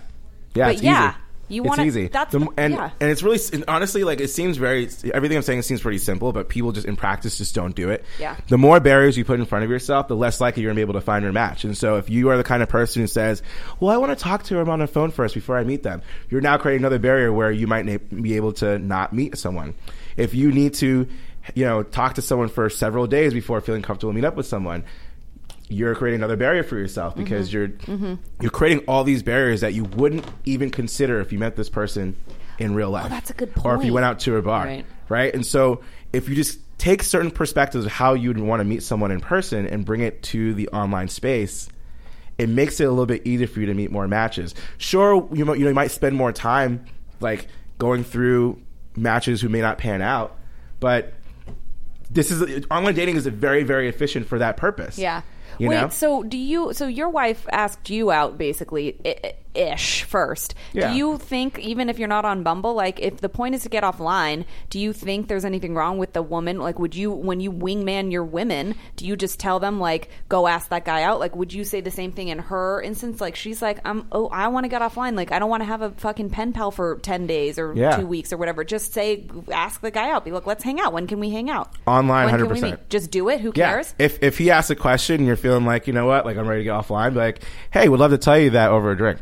yeah, But it's yeah, easy. you it's wanna- easy. that's the- and yeah. and it's really and honestly like it seems very everything I'm saying seems pretty simple, but people just in practice just don't do it. Yeah. The more barriers you put in front of yourself, the less likely you're gonna be able to find your match. And so if you are the kind of person who says, "Well, I want to talk to them on the phone first before I meet them," you're now creating another barrier where you might na- be able to not meet someone. If you need to, you know, talk to someone for several days before feeling comfortable to meet up with someone you're creating another barrier for yourself Mm-hmm. because you're you're creating all these barriers that you wouldn't even consider if you met this person in real life. Oh, that's a good point. Or if you went out to a bar, Right. right? And so if you just take certain perspectives of how you'd want to meet someone in person and bring it to the online space, it makes it a little bit easier for you to meet more matches. Sure, you might, you know you might spend more time like going through matches who may not pan out, but this is online dating is very very efficient for that purpose. Yeah. You Wait, know? so do you? So your wife asked you out basically i- i- ish first. Yeah. Do you think even if you're not on Bumble, like if the point is to get offline, do you think there's anything wrong with the woman? Like, would you when you wingman your women, do you just tell them like go ask that guy out? Like, would you say the same thing in her instance? Like she's like, I'm oh I want to get offline. Like I don't want to have a fucking pen pal for ten days or Yeah. two weeks or whatever. Just say ask the guy out. Be like, let's hang out. When can we hang out? Online, When can we 100%. meet? Just do it. Who Yeah. cares? If if he asks a question and you're feeling like, you know what, like I'm ready to get offline, be like, hey, would love to tell you that over a drink.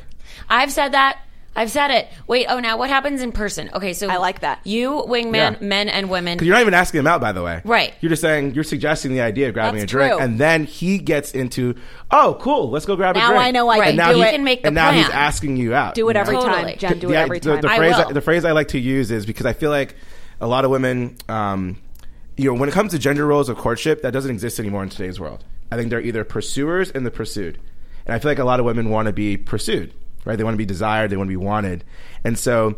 I've said that. I've said it. Wait, oh, now what happens in person? Okay, so I like that. You, wingman, Yeah. men and women. Because you're not even asking him out, by the way. Right. You're just saying you're suggesting the idea of grabbing That's a drink, true. and then he gets into, oh, cool, let's go grab Now a drink. I know I Right. can and now do he it. can make the and now he's plan. asking you out. Do it you every know? Totally. time. Jen, do it Yeah, every the- time. The, I phrase will. the phrase I like to use is because I feel like a lot of women, um, you know, when it comes to gender roles of courtship, that doesn't exist anymore in today's world. I think they're either pursuers and the pursued, and I feel like a lot of women want to be pursued, right? They want to be desired, they want to be wanted, and so.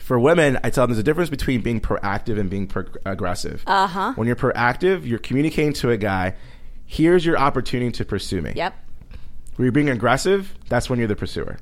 For women, I tell them there's a difference between being proactive and being pro- aggressive. Uh Uh-huh. When you're proactive, you're communicating to a guy, here's your opportunity to pursue me. Yep. When you're being aggressive, that's when you're the pursuer.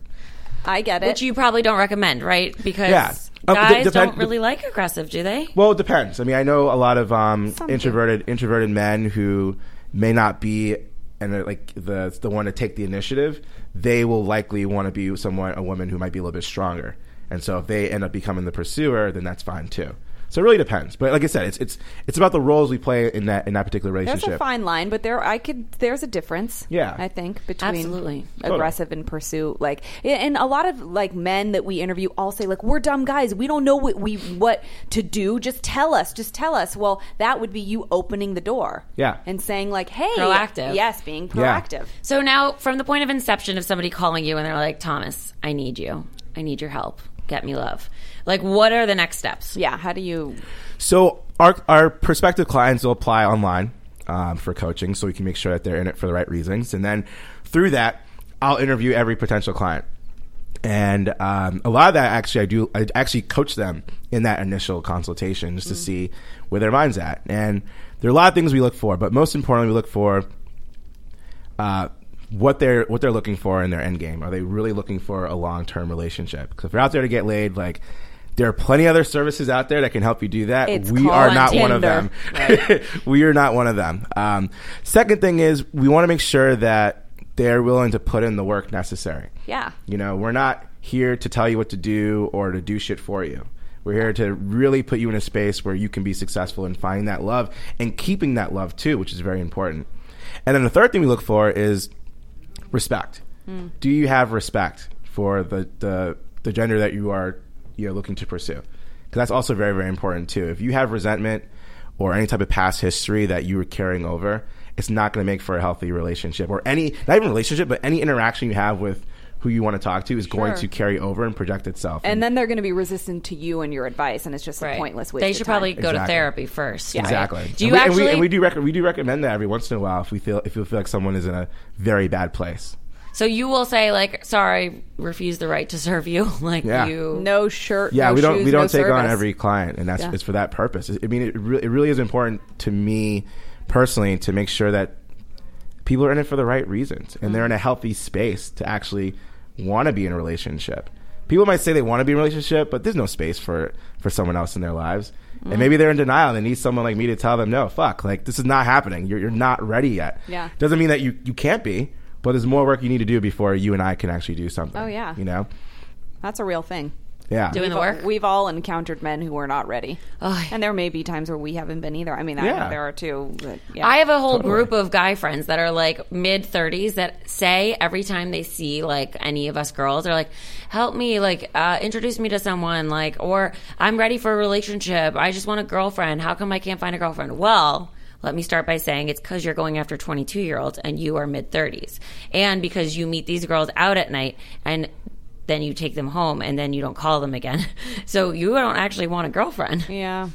I get it. which you probably don't recommend, right? Because Yeah. Um, guys de- depend- don't really like aggressive, do they? Well, it depends. I mean, I know a lot of um, Some do. introverted introverted men who may not be and like the the one to take the initiative. They will likely want to be someone a woman who might be a little bit stronger. And so if they end up becoming the pursuer, then that's fine too. So it really depends. But like I said, it's it's it's about the roles we play in that in that particular There's relationship. a fine line, but there I could. There's a difference. Yeah. I think between Absolutely. aggressive and pursuit. Like, and a lot of like men that we interview all say like, "We're dumb guys. We don't know what we what to do. Just tell us. Just tell us." Well, that would be you opening the door. Yeah. and saying like, "Hey, Proactive. Yes, being Yeah. proactive. So now, from the point of inception of somebody calling you and they're like, Thomas, I need you. I need your help. Get me love. Like, what are the next steps? Yeah. How do you? So our our prospective clients will apply online um, for coaching, so we can make sure that they're in it for the right reasons, and then through that, I'll interview every potential client. And um, a lot of that actually, I do. I actually coach them in that initial consultation just to see where their mind's at. And there are a lot of things we look for, but most importantly, we look for uh, what they're what they're looking for in their end game. Are they really looking for a long term relationship? Because if you're out there to get laid, like there are plenty other services out there that can help you do that. It's we are not one of Tinder. them. we are not one of them. Um, second thing is we want to make sure that they're willing to put in the work necessary. Yeah. You know, we're not here to tell you what to do or to do shit for you. We're here to really put you in a space where you can be successful in finding that love and keeping that love too, which is very important. And then the third thing we look for is respect. Do you have respect for the, the the gender that you are you know looking to pursue? Because that's also very very important too. If you have resentment or any type of past history that you are carrying over, it's not going to make for a healthy relationship or any not even relationship, but any interaction you have with who you want to talk to is going to carry over and project itself. And then they're going to be resistant to you and your advice, and it's just a pointless waste. They of should time. probably go to therapy first. right? Exactly. Do you and we, actually? And we, and we do rec- we do recommend that every once in a while if we feel if we feel like someone is in a very bad place. So you will say like, "Sorry, refuse the right to serve you." like Yeah. you. no shirt. Yeah, no we don't shoes, we don't no take on every client, and that's Yeah. it's for that purpose. I mean, it really, it really is important to me personally to make sure that people are in it for the right reasons and they're in a mm-hmm. healthy space to actually want to be in a relationship. People might say they want to be in a relationship, but there's no space for for someone else in their lives. And mm-hmm. maybe they're in denial and they need someone like me to tell them, no, fuck, like this is not happening. You're, you're not ready yet. Yeah. Doesn't mean that you, you can't be, but there's more work you need to do before you and I can actually do something. Oh, yeah. You know? That's a real thing. Yeah. Doing the We've all- work. We've all encountered men who were not ready, Ugh. and there may be times where we haven't been either. I mean, I Yeah. know there are too. But yeah. I have a whole Totally. group of guy friends that are like mid 30s that say every time they see like any of us girls, they're like, help me, like, uh, introduce me to someone, like, or I'm ready for a relationship. I just want a girlfriend. How come I can't find a girlfriend? Well, let me start by saying it's because you're going after 22 year olds and you are mid 30s. And because you meet these girls out at night and then you take them home and then you don't call them again. So you don't actually want a girlfriend. yeah.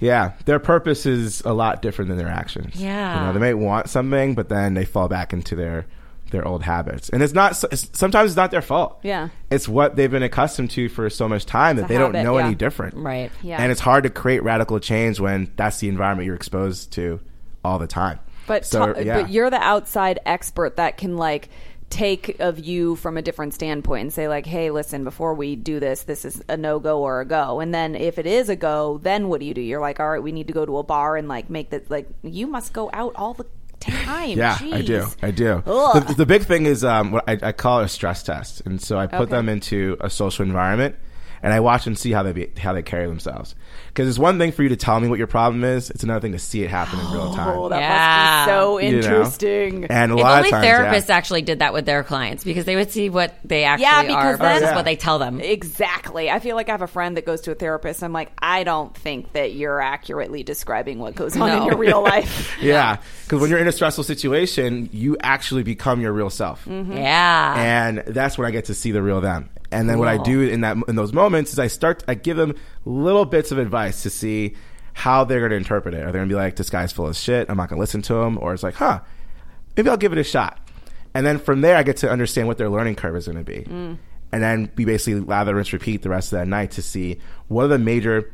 Yeah, their purpose is a lot different than their actions. Yeah. you know, they may want something, but then they fall back into their their old habits. And it's not it's- sometimes it's not their fault. Yeah. It's what they've been accustomed to for so much time that a they don't know yeah. any different. Right. Yeah. And it's hard to create radical change when that's the environment you're exposed to all the time. But So, ta- yeah. but you're the outside expert that can like take of you from a different standpoint and say like, "Hey, listen, before we do this, this is a no go or a go." And then if it is a go, then what do you do? You're like, "All right, we need to go to a bar and like make that like you must go out all the time." Yeah, I do. I do. The, the big thing is um, what I, I call it a stress test, and so I put Okay. them into a social environment, and I watch and see how they be, how they carry themselves. Because it's one thing for you to tell me what your problem is; it's another thing to see it happen in real time. Oh, that Yeah. must be so You know? interesting. And a If lot only of times, therapists yeah. actually did that with their clients because they would see what they actually Yeah, are because versus then- what they tell them. Exactly. I feel like I have a friend that goes to a therapist. I'm like, I don't think that you're accurately describing what goes on in your real life. Yeah, because when you're in a stressful situation, you actually become your real self, Mm-hmm. Yeah. and that's when I get to see the real them. And then what I do in that in those moments is I start I give them little bits of advice to see how they're going to interpret it. Are they going to be like, "This guy's full of shit. I'm not going to listen to him," or it's like, "Huh, maybe I'll give it a shot." And then from there, I get to understand what their learning curve is going to be. Mm. And then we basically lather, rinse, repeat the rest of that night to see what are the major.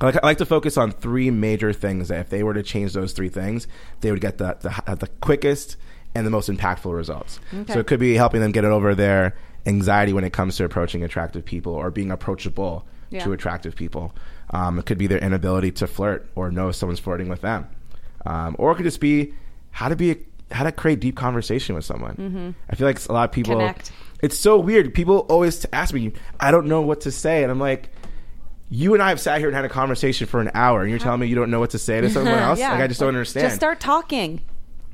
I like, I like to focus on three major things that if they were to change those three things, they would get the the, the quickest and the most impactful results. So it could be helping them get it over their anxiety when it comes to approaching attractive people or being approachable Yeah. to attractive people. Um, it could be their inability to flirt or know if someone's flirting with them, um, or it could just be how to be how to create deep conversation with someone. I feel like a lot of people. Connect. It's so weird. People always ask me, "I don't know what to say," and I'm like. You and I have sat here and had a conversation for an hour, and you're telling me you don't know what to say to someone else? Like, I just don't understand. Just start talking.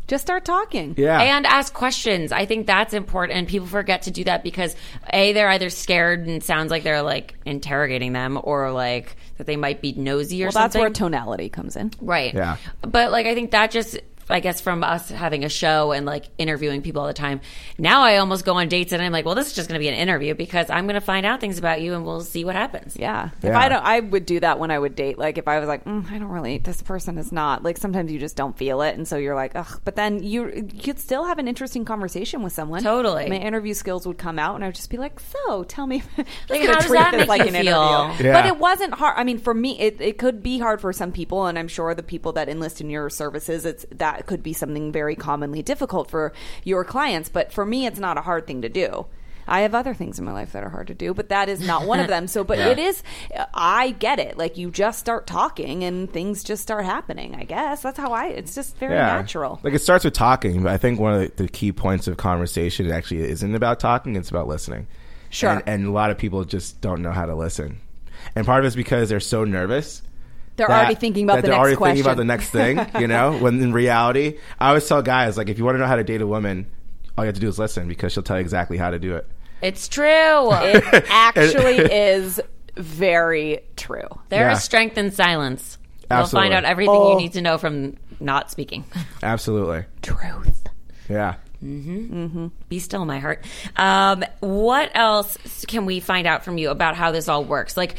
Just start talking. yeah, and ask questions. I think that's important, and people forget to do that because a they're either scared and sounds like they're like interrogating them, or like that they might be nosy or Well, that's where tonality comes in. right? Yeah. But like, I think that just. I guess from us having a show and like interviewing people all the time, now I almost go on dates and I'm like, well, this is just going to be an interview because I'm going to find out things about you and we'll see what happens. Yeah. If I don't, I would do that when I would date. Like if I was like, mm, I don't really, this person is not. Like sometimes you just don't feel it, and so you're like, ugh. But then you you could still have an interesting conversation with someone. Totally. My interview skills would come out, and I'd just be like, so tell me, Like, just gonna how does that make like you an feel? interview. Yeah. But it wasn't hard. I mean, for me, it, it could be hard for some people, and I'm sure the people that enlist in your services, it's that could be something very commonly difficult for your clients. But for me, it's not a hard thing to do. I have other things in my life that are hard to do, but that is not one of them. So, but Yeah. it is. I get it. Like you just start talking, and things just start happening. I guess that's how I. It's just very natural. Like it starts with talking, but I think one of the, the key points of conversation actually isn't about talking; it's about listening. Sure. And, and a lot of people just don't know how to listen, and part of it's because they're so nervous. They're that- already thinking about the next question. that they're next already question. thinking about the next thing. You know, when in reality, I always tell guys like, if you want to know how to date a woman, all you have to do is listen because she'll tell you exactly how to do it. It's true. It actually is very true. there Yeah. is strength in silence. Absolutely. You'll find out everything Oh. you need to know from not speaking. Absolutely. Truth. Yeah. Mhm. Mhm. Be still, my heart. Um, what else can we find out from you about how this all works? Like,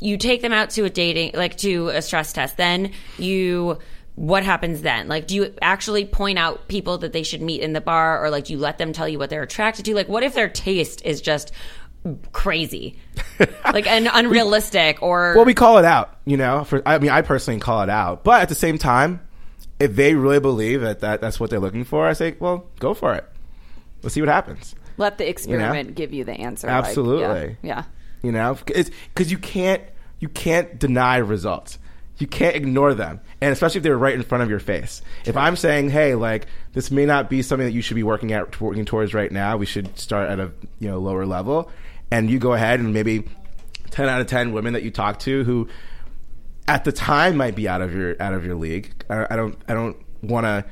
you take them out to a dating, like to a stress test. Then you, what happens then? Like, do you actually point out people that they should meet in the bar, or like do you let them tell you what they're attracted to? Like, what if their taste is just crazy, like and unrealistic, or Well, we call it out, you know. For I mean, I personally call it out, but at the same time, if they really believe that, that that's what they're looking for, I say, well, go for it. Let's see what happens. Let the experiment give you the answer. like, yeah, Absolutely. yeah. You know, because you can't you can't deny results. You can't ignore them, and especially if they're right in front of your face. If I'm saying, "Hey, like this may not be something that you should be working at working towards right now. We should start at a you know lower level," and you go ahead and maybe ten out of ten women that you talk to who at the time might be out of your out of your league. I, I don't I don't want to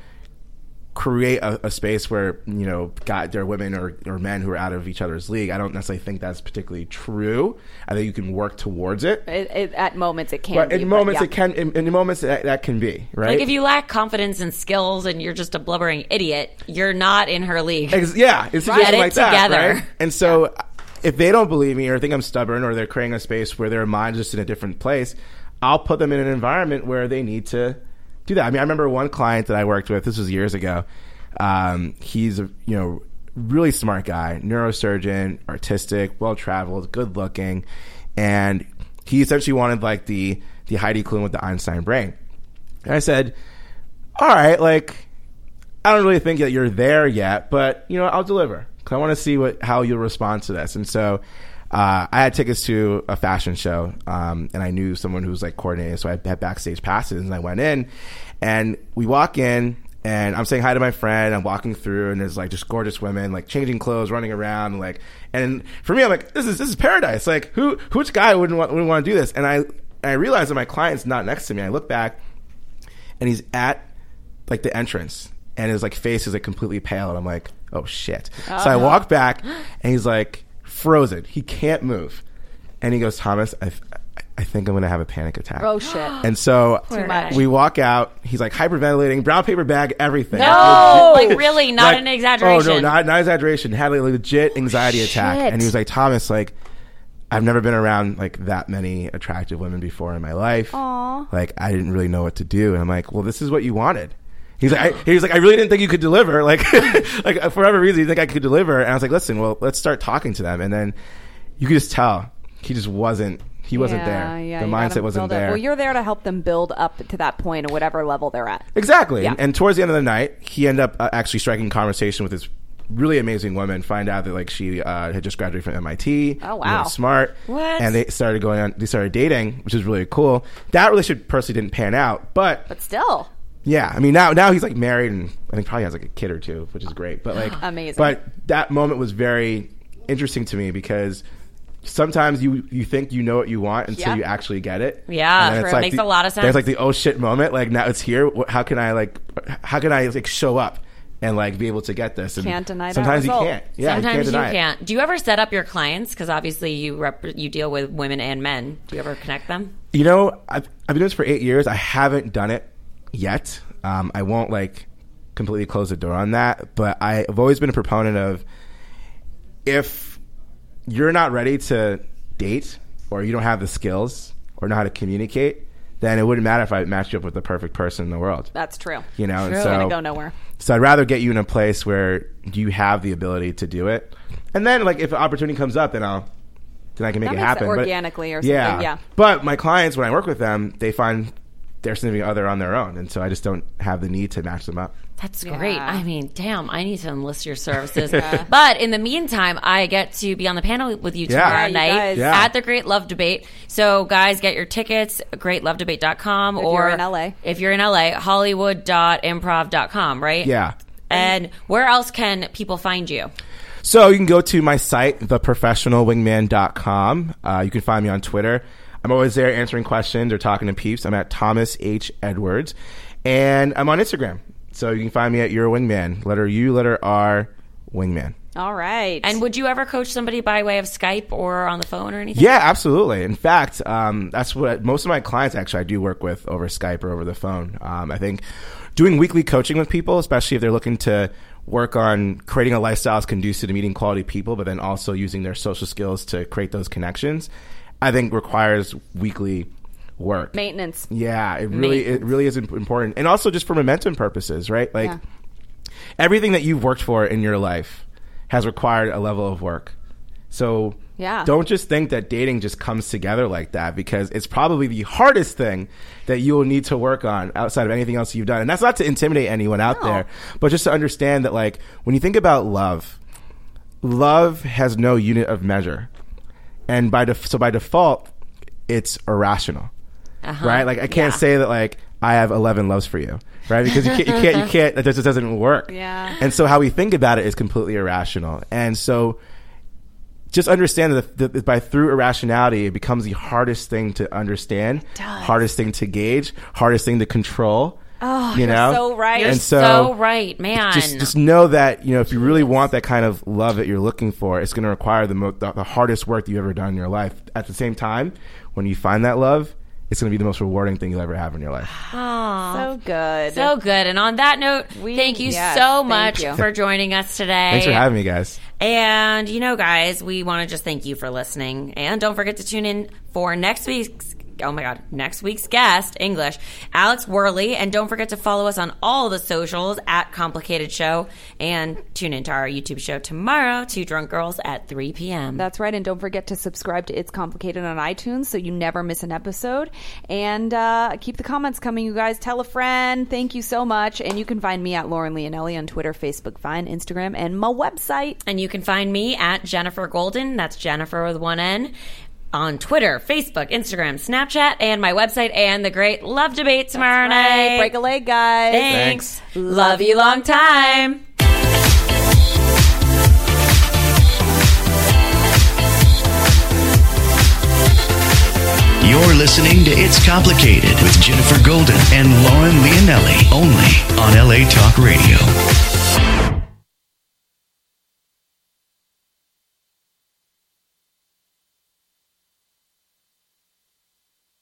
create a, a space where you know guy there are women or, or men who are out of each other's league. I don't necessarily think that's particularly true. I think you can work towards it. It, it, at moments, it can. But be, in moments yeah. it can in, in moments that, that can be right. like if you lack confidence and skills and you're just a blubbering idiot, you're not in her league. Ex- yeah, it's Get just it like that, together. right? And so, if they don't believe me or think I'm stubborn or they're creating a space where their mind's just in a different place, I'll put them in an environment where they need to do that. I mean, I remember one client that I worked with. This was years ago. Um, he's a you know really smart guy, neurosurgeon, artistic, well traveled, good looking, and he essentially wanted like the the Heidi Klum with the Einstein brain. And I said, "All right, like I don't really think that you're there yet, but you know I'll deliver because I want to see what how you'll respond to this." And so. Uh, I had tickets to a fashion show, um, and I knew someone who was like coordinating, so I had backstage passes, and I went in, and we walk in, and I'm saying hi to my friend. I'm walking through, and there's like just gorgeous women, like changing clothes, running around, like. And for me, I'm like, this is this is paradise. Like, who which guy wouldn't want, wouldn't want to do this? And I and I realized that my client's not next to me. I look back, and he's at like the entrance, and his like face is like completely pale, and I'm like, oh shit. So I walk back, and he's like frozen. He can't move, and he goes, Thomas, I. I think I'm gonna have a panic attack. Oh shit. And so we walk out. He's like hyperventilating, brown paper bag, everything. No, Legit- like really, not like- an exaggeration. Oh no, not not exaggeration. Had a legit oh, anxiety attack, and he was like, Thomas, like, I've never been around like that many attractive women before in my life. Aw. Like, I didn't really know what to do, and I'm like, well, this is what you wanted. He's like, I, he's like, I really didn't think you could deliver. Like, like for whatever reason, you think I could deliver, and I was like, listen, well, let's start talking to them, and then you could just tell he just wasn't. He wasn't Yeah, there. yeah, the mindset wasn't build up- there. Well, you're there to help them build up to that point at whatever level they're at. Exactly. Yeah. And, and towards the end of the night, he ended up uh, actually striking conversation with this really amazing woman. Find out that like she uh, had just graduated from MIT. Oh, really wow. smart. What? And they started going on. They started dating, which is really cool. That relationship personally didn't pan out, but But still, yeah, I mean now now he's like married and I think probably has like a kid or two, which is great. But like Amazing. But that moment was very interesting to me because. Sometimes you you think you know what you want until you actually get it. Yeah, And it's like Makes the- a lot of sense. There's like the oh shit moment. Like now it's here. How can I like? How can I like show up and like be able to get this? And Can't deny that Sometimes you can't. Yeah, Sometimes you you can't. deny can't, It. Do you ever set up your clients? Because obviously you rep- you deal with women and men. Do you ever connect them? You know, I've, I've been doing this for eight years. I haven't done it yet. Um, I won't like completely close the door on that, but I've always been a proponent of if you're not ready to date or you don't have the skills or know how to communicate, then it wouldn't matter if I matched you up with the perfect person in the world. that's true. You know, True. so Gonna go nowhere. So I'd rather get you in a place where you have the ability to do it, and then like if an opportunity comes up, then I'll then I can make That it makes it happen But- organically or something, yeah. But my clients, when I work with them, they find their significant other on their own, and so I just don't have the need to match them up. That's great. I mean, damn, I need to enlist your services. But in the meantime, I get to be on the panel with you Yeah. tomorrow Yeah, you night guys. Yeah. at the Great Love Debate. So, guys, get your tickets, greatlovedebate.com. If or you're in LA. If you're in LA, hollywood.improv.com, right? Yeah. And where else can people find you? So you can go to my site, theprofessionalwingman.com. Uh, you can find me on Twitter. I'm always there answering questions or talking to peeps. I'm at Thomas H. Edwards. And I'm on Instagram. So you can find me at Your Wingman. Letter U, letter R, Wingman. All right. And would you ever coach somebody by way of Skype or on the phone or anything? Yeah, absolutely. In fact, um, that's what most of my clients actually I do work with over Skype or over the phone. Um, I think doing weekly coaching with people, especially if they're looking to work on creating a lifestyle that's conducive to meeting quality people, but then also using their social skills to create those connections, I think requires weekly work. maintenance. Yeah, it really it really is important, and also just for momentum purposes, right? Like Yeah. everything that you've worked for in your life has required a level of work. So Yeah. don't just think that dating just comes together like that because it's probably the hardest thing that you will need to work on outside of anything else you've done. And that's not to intimidate anyone out No. there, but just to understand that like when you think about love, love has no unit of measure. And by def- so by default, it's irrational Uh-huh. right? Like I can't Yeah. say that like I have eleven loves for you, right? Because you can't, you can't, you can't. That just doesn't work. Yeah. And so how we think about it is completely irrational, and so just understand that, that by through irrationality, it becomes the hardest thing to understand, hardest thing to gauge, hardest thing to control. Oh, you you're know, so right. You're And so, so, right, man. just just know that you know if you really want that kind of love that you're looking for, it's going to require the, mo- the the hardest work that you've ever done in your life. At the same time, when you find that love, it's going to be the most rewarding thing you'll ever have in your life. Oh, So good. so good. And on that note, We- thank you yes, so much you. for joining us today. Thanks for having me, guys. And you know, guys, we want to just thank you for listening. And don't forget to tune in for next week's oh my God, next week's guest, English, Alex Worley. And don't forget to follow us on all the socials at Complicated Show and tune into our YouTube show tomorrow, Two Drunk Girls at 3 p.m. That's right. And don't forget to subscribe to It's Complicated on iTunes so you never miss an episode. And uh, keep the comments coming, you guys. Tell a friend. Thank you so much. And you can find me at Lauren Leonelli on Twitter, Facebook, Vine, Instagram, and my website. And you can find me at Jenifer Golden. That's Jenifer with one N. On Twitter, Facebook, Instagram, Snapchat, and my website, and the great Love Debate tomorrow Right. night. Break a leg, guys. Thanks. Love you long time. You're listening to It's Complicated with Jenifer Golden and Lauren Leonelli, only on LA Talk Radio.